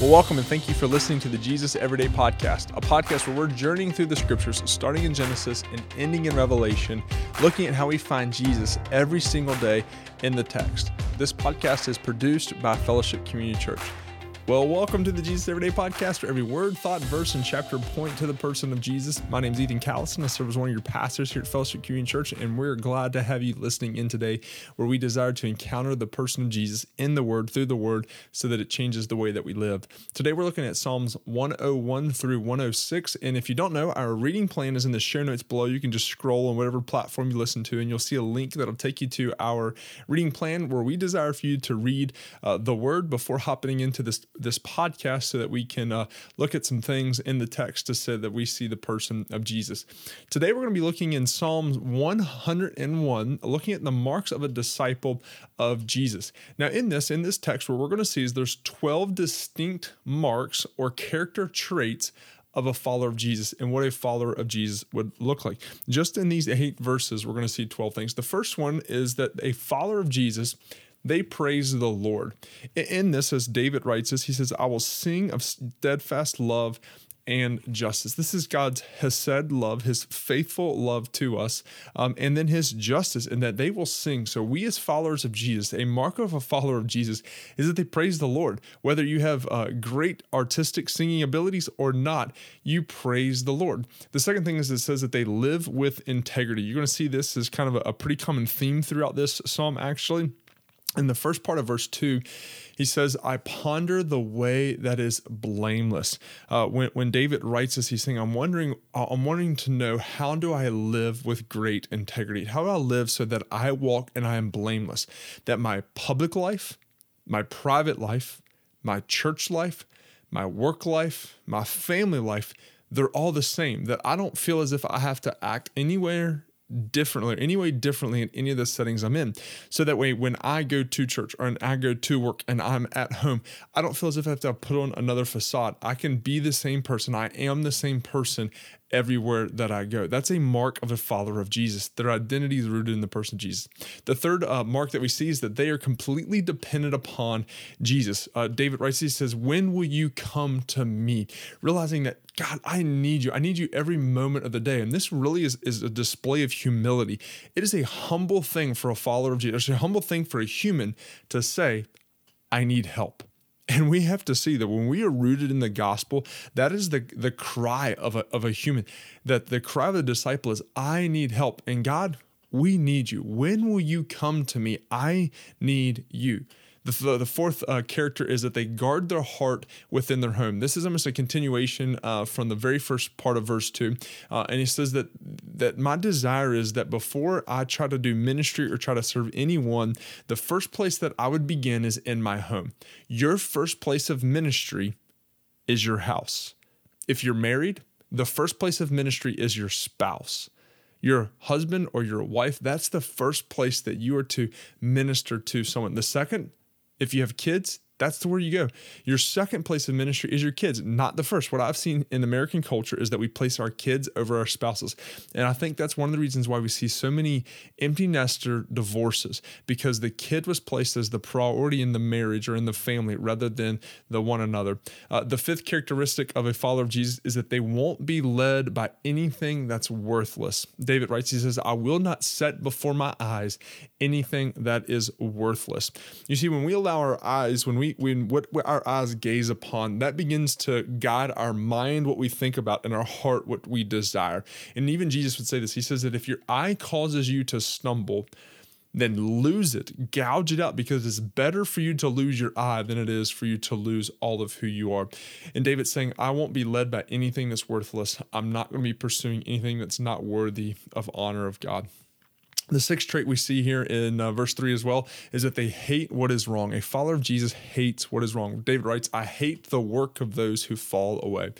Well, welcome and thank you for listening to the Jesus Everyday Podcast, a podcast where we're journeying through the scriptures, starting in Genesis and ending in Revelation, looking at how we find Jesus every single day in the text. This podcast is produced by Fellowship Community Church. Well, welcome to the Jesus Everyday Podcast, where every word, thought, verse, and chapter point to the person of Jesus. My name is Ethan Callison. I serve as one of your pastors here at Fellowship Community Church, and we're glad to have you listening in today, where we desire to encounter the person of Jesus in the Word, through the Word, so that it changes the way that we live. Today, we're looking at Psalms 101 through 106. And if you don't know, our reading plan is in the show notes below. You can just scroll on whatever platform you listen to, and you'll see a link that'll take you to our reading plan, where we desire for you to read uh, the Word before hopping into this this podcast so that we can uh, look at some things in the text to say that we see the person of Jesus. Today we're going to be looking in Psalms 101, looking at the marks of a disciple of Jesus. Now, in this, in this text, what we're going to see is there's 12 distinct marks or character traits of a follower of Jesus and what a follower of Jesus would look like. Just in these eight verses, we're going to see 12 things. The first one is that a follower of Jesus they praise the Lord. In this, as David writes this, he says, I will sing of steadfast love and justice. This is God's Hesed love, His faithful love to us, um, and then His justice, and that they will sing. So, we as followers of Jesus, a mark of a follower of Jesus is that they praise the Lord. Whether you have uh, great artistic singing abilities or not, you praise the Lord. The second thing is it says that they live with integrity. You're going to see this as kind of a, a pretty common theme throughout this psalm, actually. In the first part of verse 2, he says, I ponder the way that is blameless. Uh, when, when David writes this, he's saying, I'm wondering, uh, I'm wanting to know how do I live with great integrity? How do I live so that I walk and I am blameless? That my public life, my private life, my church life, my work life, my family life, they're all the same. That I don't feel as if I have to act anywhere differently or anyway differently in any of the settings I'm in. So that way when I go to church or I go to work and I'm at home, I don't feel as if I have to put on another facade. I can be the same person. I am the same person everywhere that I go. That's a mark of a follower of Jesus. Their identity is rooted in the person of Jesus. The third uh, mark that we see is that they are completely dependent upon Jesus. Uh, David writes, he says, When will you come to me? Realizing that, God, I need you. I need you every moment of the day. And this really is, is a display of humility. It is a humble thing for a follower of Jesus, it's a humble thing for a human to say, I need help. And we have to see that when we are rooted in the gospel, that is the, the cry of a, of a human, that the cry of the disciple is, I need help. And God, we need you. When will you come to me? I need you. The, the fourth uh, character is that they guard their heart within their home. This is almost a continuation uh, from the very first part of verse two, uh, and he says that that my desire is that before I try to do ministry or try to serve anyone, the first place that I would begin is in my home. Your first place of ministry is your house. If you're married, the first place of ministry is your spouse your husband or your wife, that's the first place that you are to minister to someone. The second if you have kids, that's the where you go. Your second place of ministry is your kids, not the first. What I've seen in American culture is that we place our kids over our spouses. And I think that's one of the reasons why we see so many empty nester divorces because the kid was placed as the priority in the marriage or in the family rather than the one another. Uh, the fifth characteristic of a follower of Jesus is that they won't be led by anything that's worthless. David writes, he says, I will not set before my eyes anything that is worthless. You see, when we allow our eyes, when we when what, what our eyes gaze upon, that begins to guide our mind, what we think about, and our heart, what we desire. And even Jesus would say this. He says that if your eye causes you to stumble, then lose it, gouge it out, because it's better for you to lose your eye than it is for you to lose all of who you are. And David's saying, I won't be led by anything that's worthless. I'm not going to be pursuing anything that's not worthy of honor of God. The sixth trait we see here in uh, verse 3 as well is that they hate what is wrong. A follower of Jesus hates what is wrong. David writes, I hate the work of those who fall away.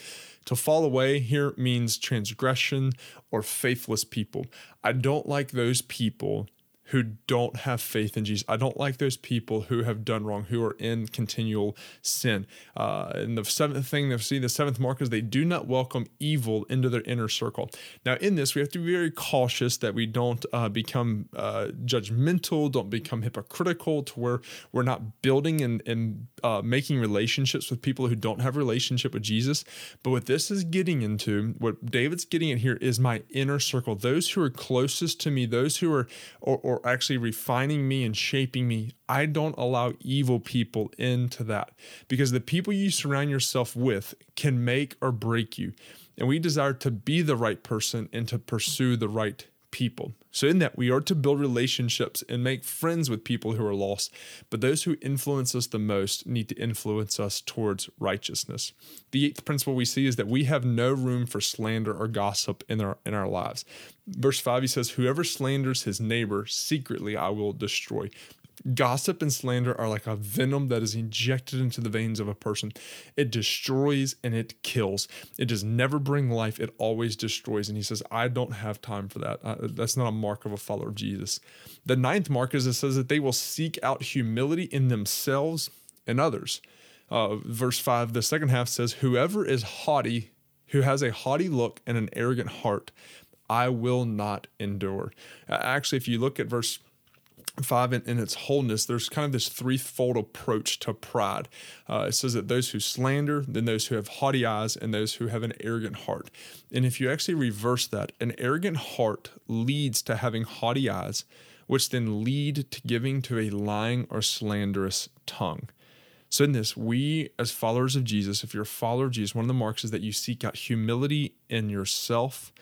To fall away here means transgression or faithless people. I don't like those people who don't have faith in Jesus. I don't like those people who have done wrong, who are in continual sin. Uh, and the seventh thing that see, the seventh mark is they do not welcome evil into their inner circle. Now, in this, we have to be very cautious that we don't uh, become uh, judgmental, don't become hypocritical to where we're not building and, and uh, making relationships with people who don't have relationship with Jesus. But what this is getting into, what David's getting at here is my inner circle, those who are closest to me, those who are or, or actually refining me and shaping me. I don't allow evil people into that because the people you surround yourself with can make or break you. And we desire to be the right person and to pursue the right people. So, in that, we are to build relationships and make friends with people who are lost, but those who influence us the most need to influence us towards righteousness. The eighth principle we see is that we have no room for slander or gossip in our in our lives. Verse 5 he says, Whoever slanders his neighbor secretly I will destroy. Gossip and slander are like a venom that is injected into the veins of a person. It destroys and it kills. It does never bring life, it always destroys. And he says, I don't have time for that. Uh, that's not a mark of a follower of Jesus. The ninth mark is it says that they will seek out humility in themselves and others. Uh, verse 5, the second half says, Whoever is haughty, who has a haughty look and an arrogant heart, I will not endure. Actually, if you look at verse five in, in, its wholeness, there's kind of this threefold approach to pride. Uh, it says that those who slander, then those who have haughty eyes, and those who have an arrogant heart. And if you actually reverse that, an arrogant heart leads to having haughty eyes, which then lead to giving to a lying or slanderous tongue. So, in this, we as followers of Jesus, if you're a follower of Jesus, one of the marks is that you seek out humility in yourself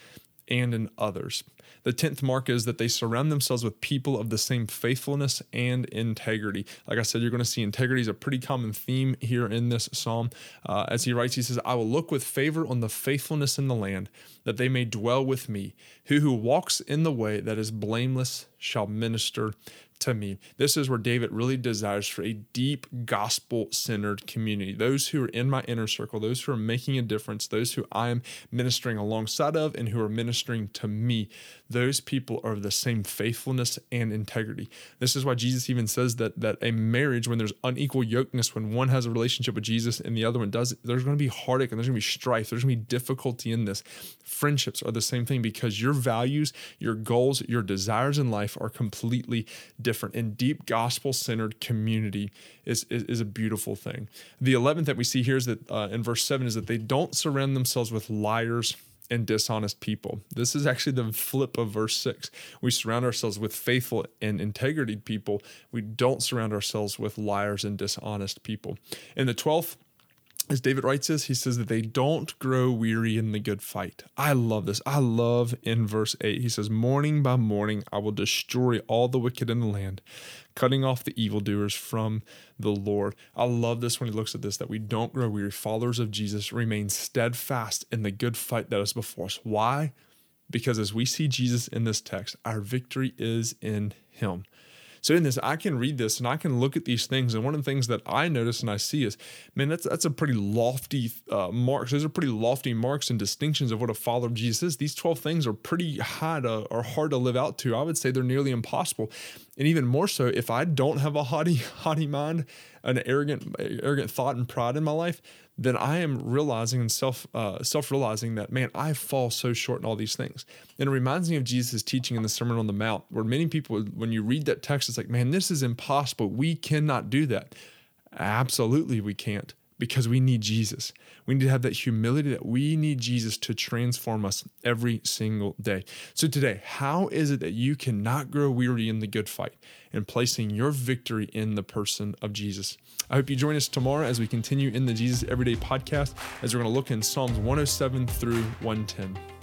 and in others. The tenth mark is that they surround themselves with people of the same faithfulness and integrity. Like I said, you're going to see integrity is a pretty common theme here in this psalm. Uh, as he writes, he says, I will look with favor on the faithfulness in the land, that they may dwell with me. Who who walks in the way that is blameless shall minister to me. This is where David really desires for a deep gospel centered community. Those who are in my inner circle, those who are making a difference, those who I am ministering alongside of and who are ministering to me, those people are of the same faithfulness and integrity. This is why Jesus even says that that a marriage, when there's unequal yokeness, when one has a relationship with Jesus and the other one doesn't, there's going to be heartache and there's going to be strife. There's going to be difficulty in this. Friendships are the same thing because your values, your goals, your desires in life are completely different. And deep gospel centered community is, is, is, a beautiful thing. The 11th that we see here is that uh, in verse 7 is that they don't surround themselves with liars and dishonest people. This is actually the flip of verse 6. We surround ourselves with faithful and integrity people. We don't surround ourselves with liars and dishonest people. In the 12th, as David writes this, he says that they don't grow weary in the good fight. I love this. I love in verse 8, he says, Morning by morning, I will destroy all the wicked in the land, cutting off the evildoers from the Lord. I love this when he looks at this that we don't grow weary. Followers of Jesus remain steadfast in the good fight that is before us. Why? Because as we see Jesus in this text, our victory is in him. So in this, I can read this and I can look at these things. And one of the things that I notice and I see is, man, that's that's a pretty lofty uh, marks. Those are pretty lofty marks and distinctions of what a follower of Jesus is. These 12 things are pretty high to, or hard to live out to. I would say they're nearly impossible. And even more so, if I don't have a haughty, haughty mind, an arrogant, arrogant thought and pride in my life, then I am realizing and self uh, self realizing that man, I fall so short in all these things. And it reminds me of Jesus' teaching in the Sermon on the Mount, where many people, when you read that text, it's like, man, this is impossible. We cannot do that. Absolutely, we can't because we need Jesus. We need to have that humility that we need Jesus to transform us every single day. So, today, how is it that you cannot grow weary in the good fight and placing your victory in the person of Jesus? I hope you join us tomorrow as we continue in the Jesus Everyday podcast as we're going to look in Psalms 107 through 110.